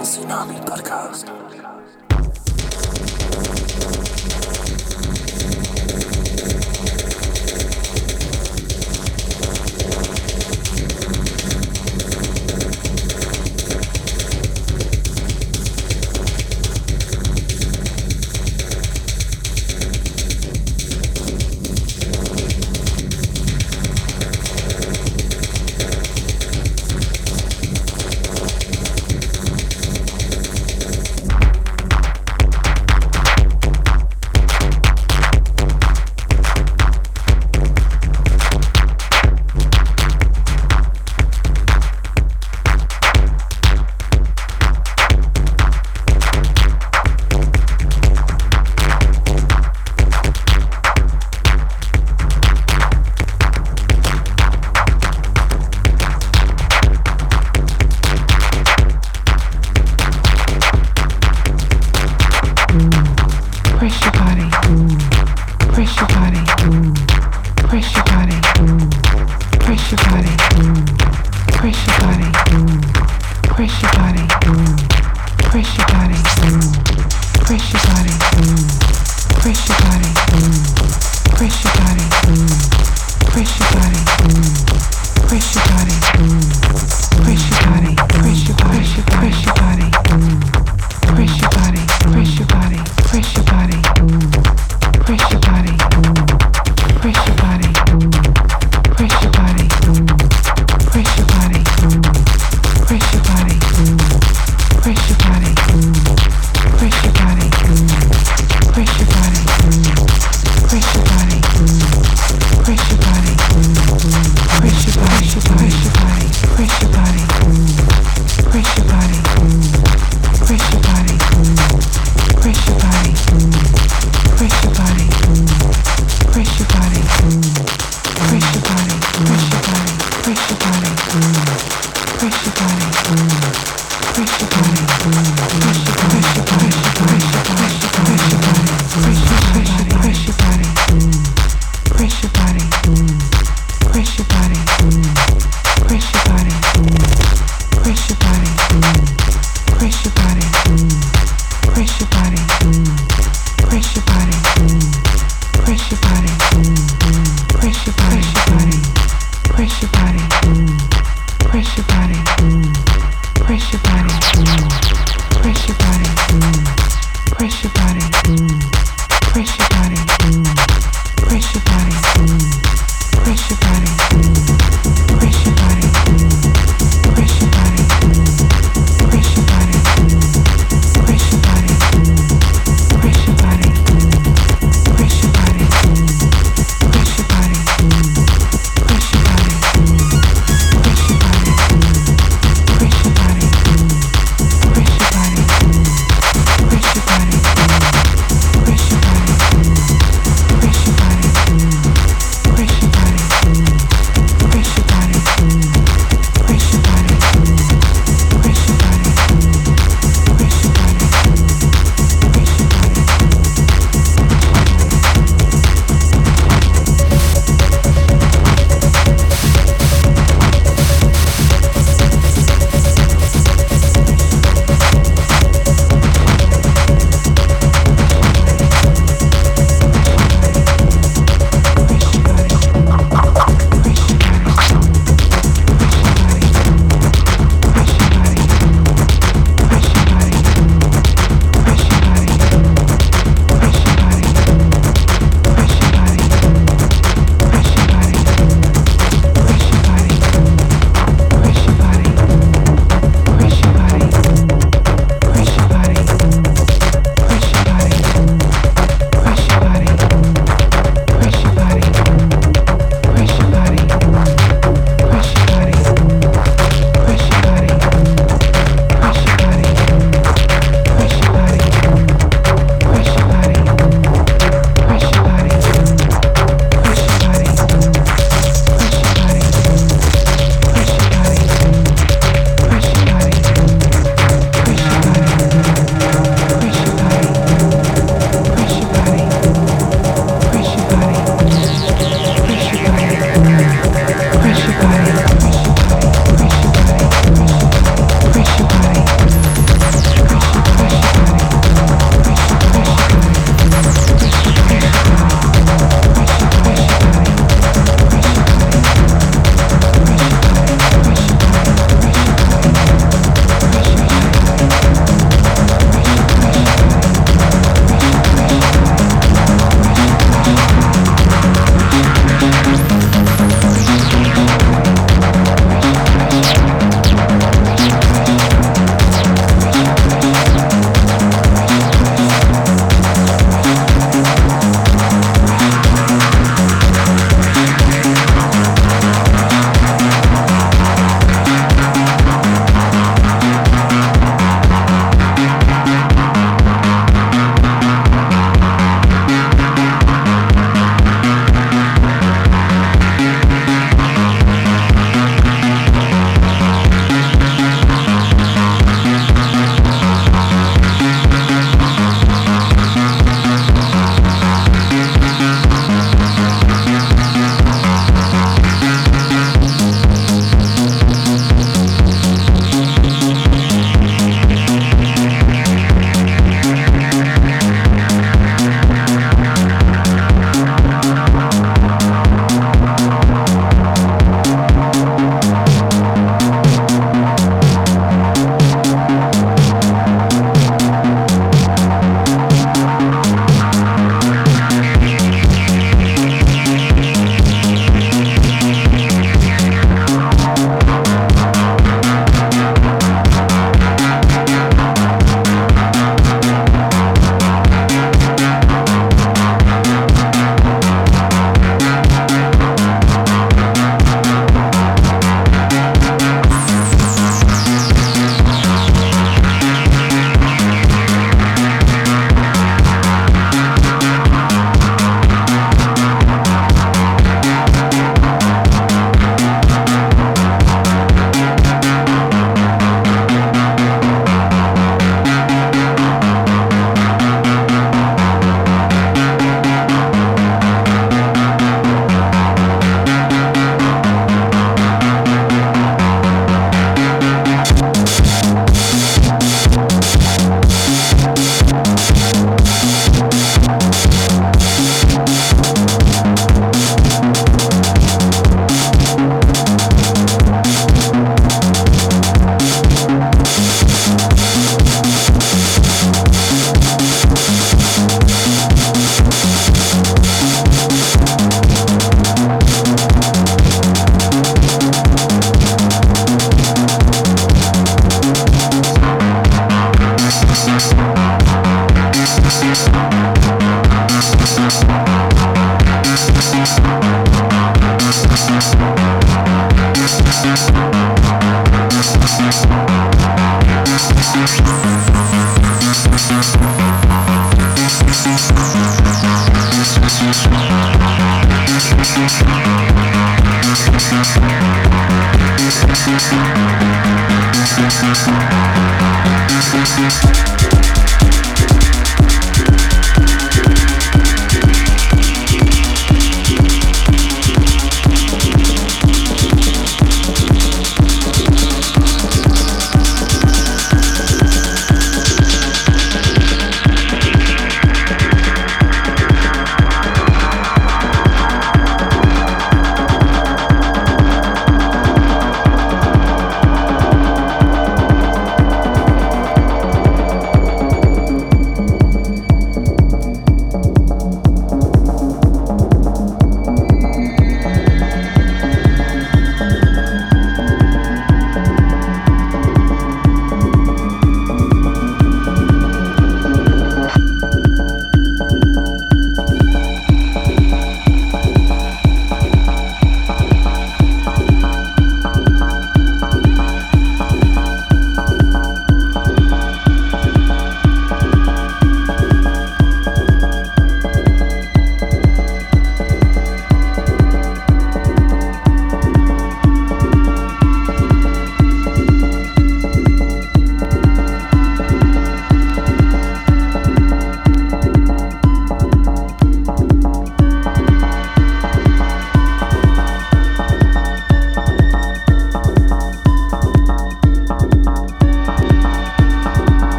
Tsunami Podcast.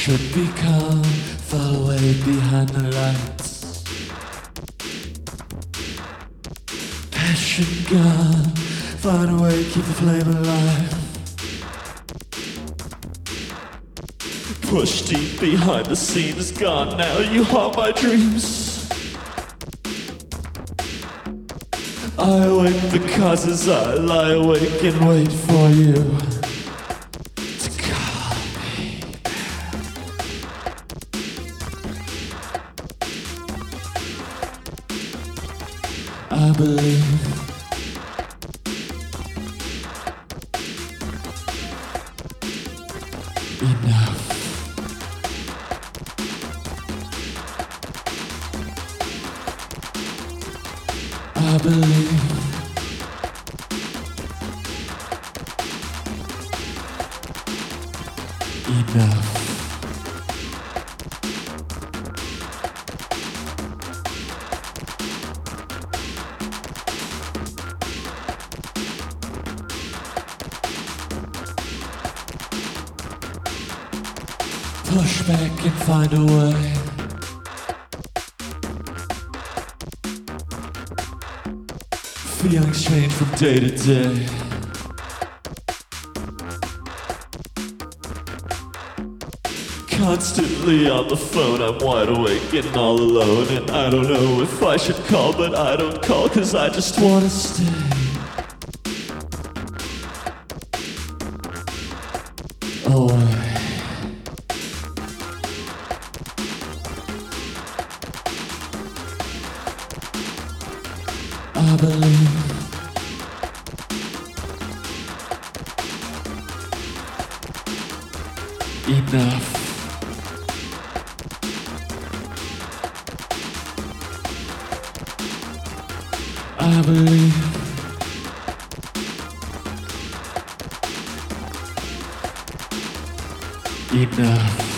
Should be calm, fall away behind the lights. Passion gone, find a way, keep the flame alive. Push deep behind the scenes, gone now, you haunt my dreams. I await the causes, I lie awake and wait for you day to day. Constantly on the phone, I'm wide awake and all alone. And I don't know if I should call, but I don't call cause I just wanna stay. Enough. I believe. Enough.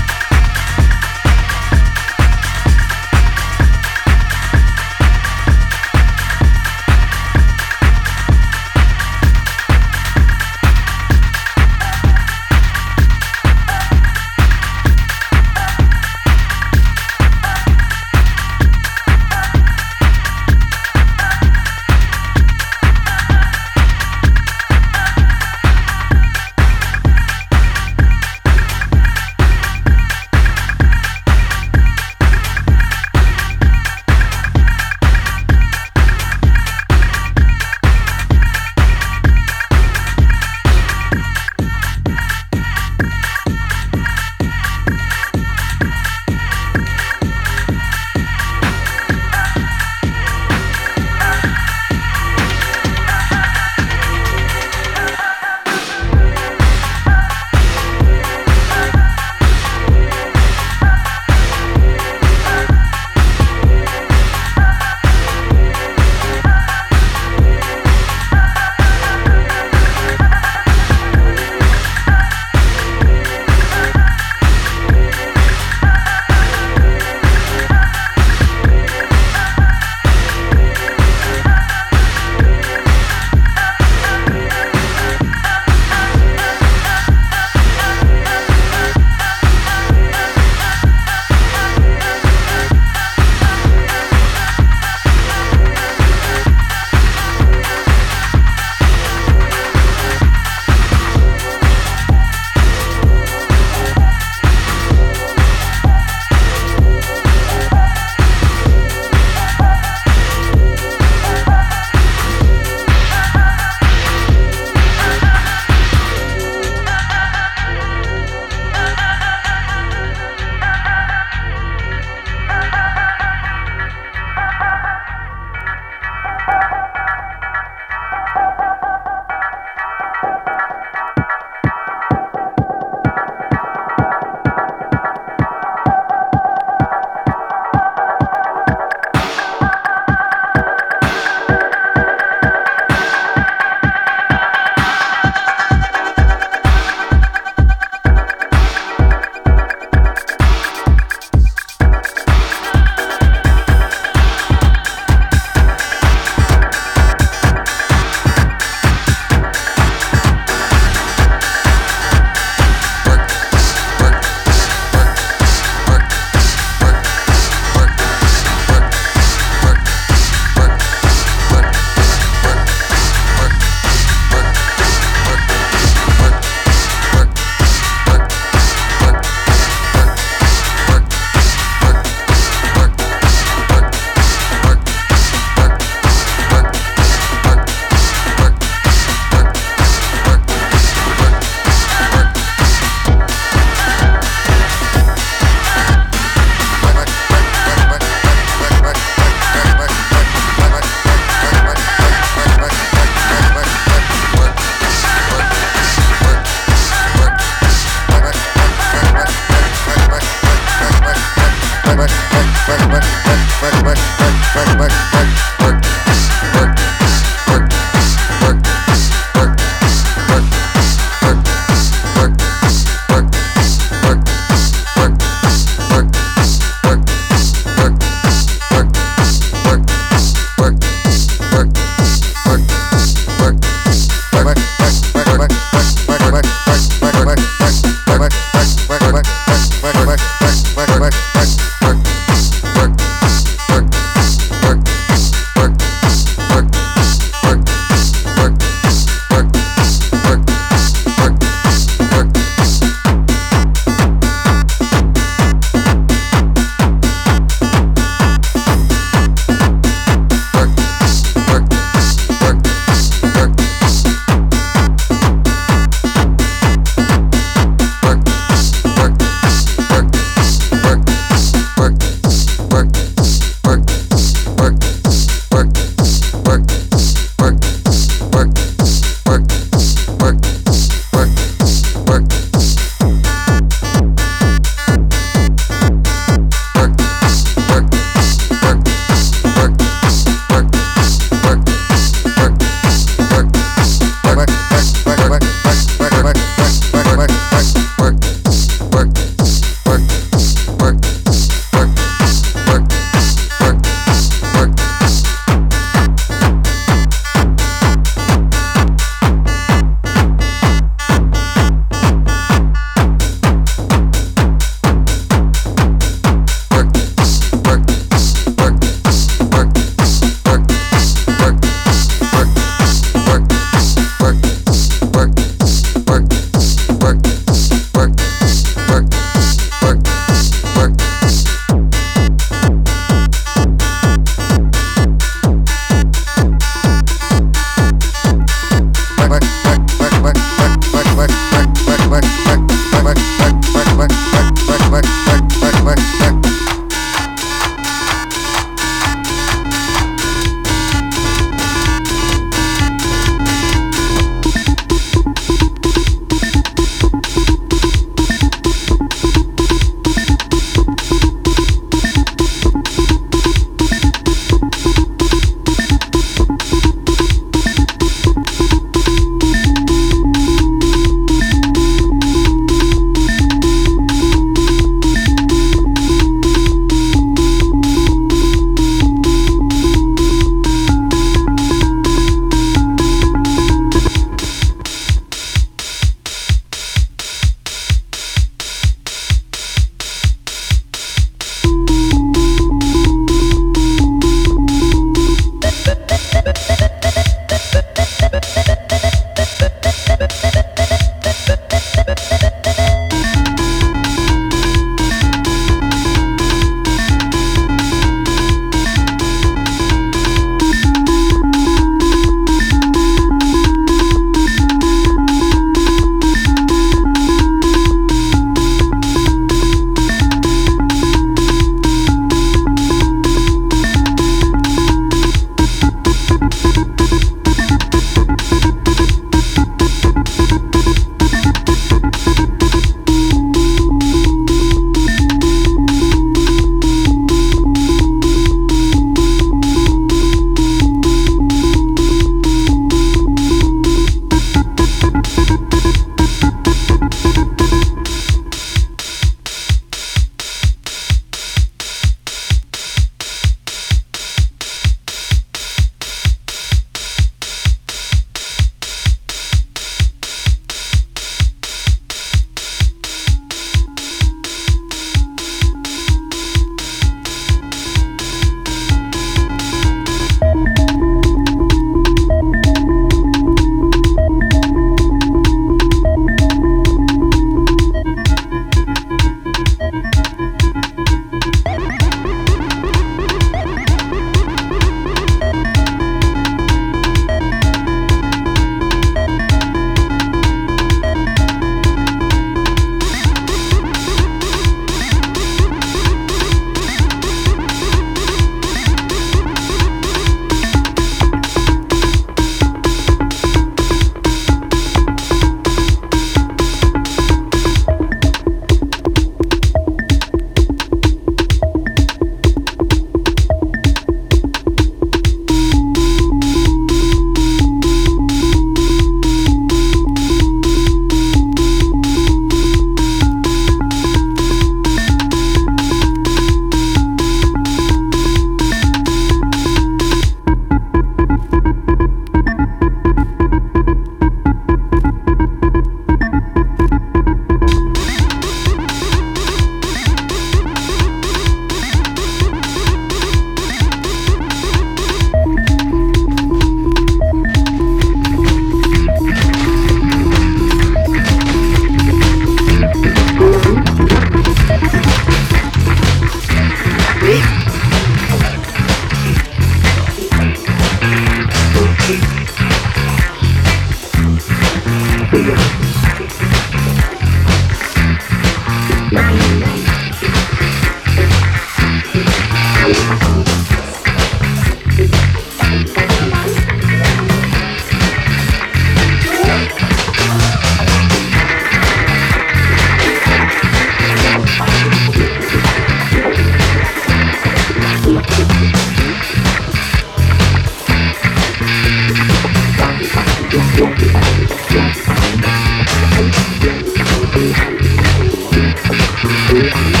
Thank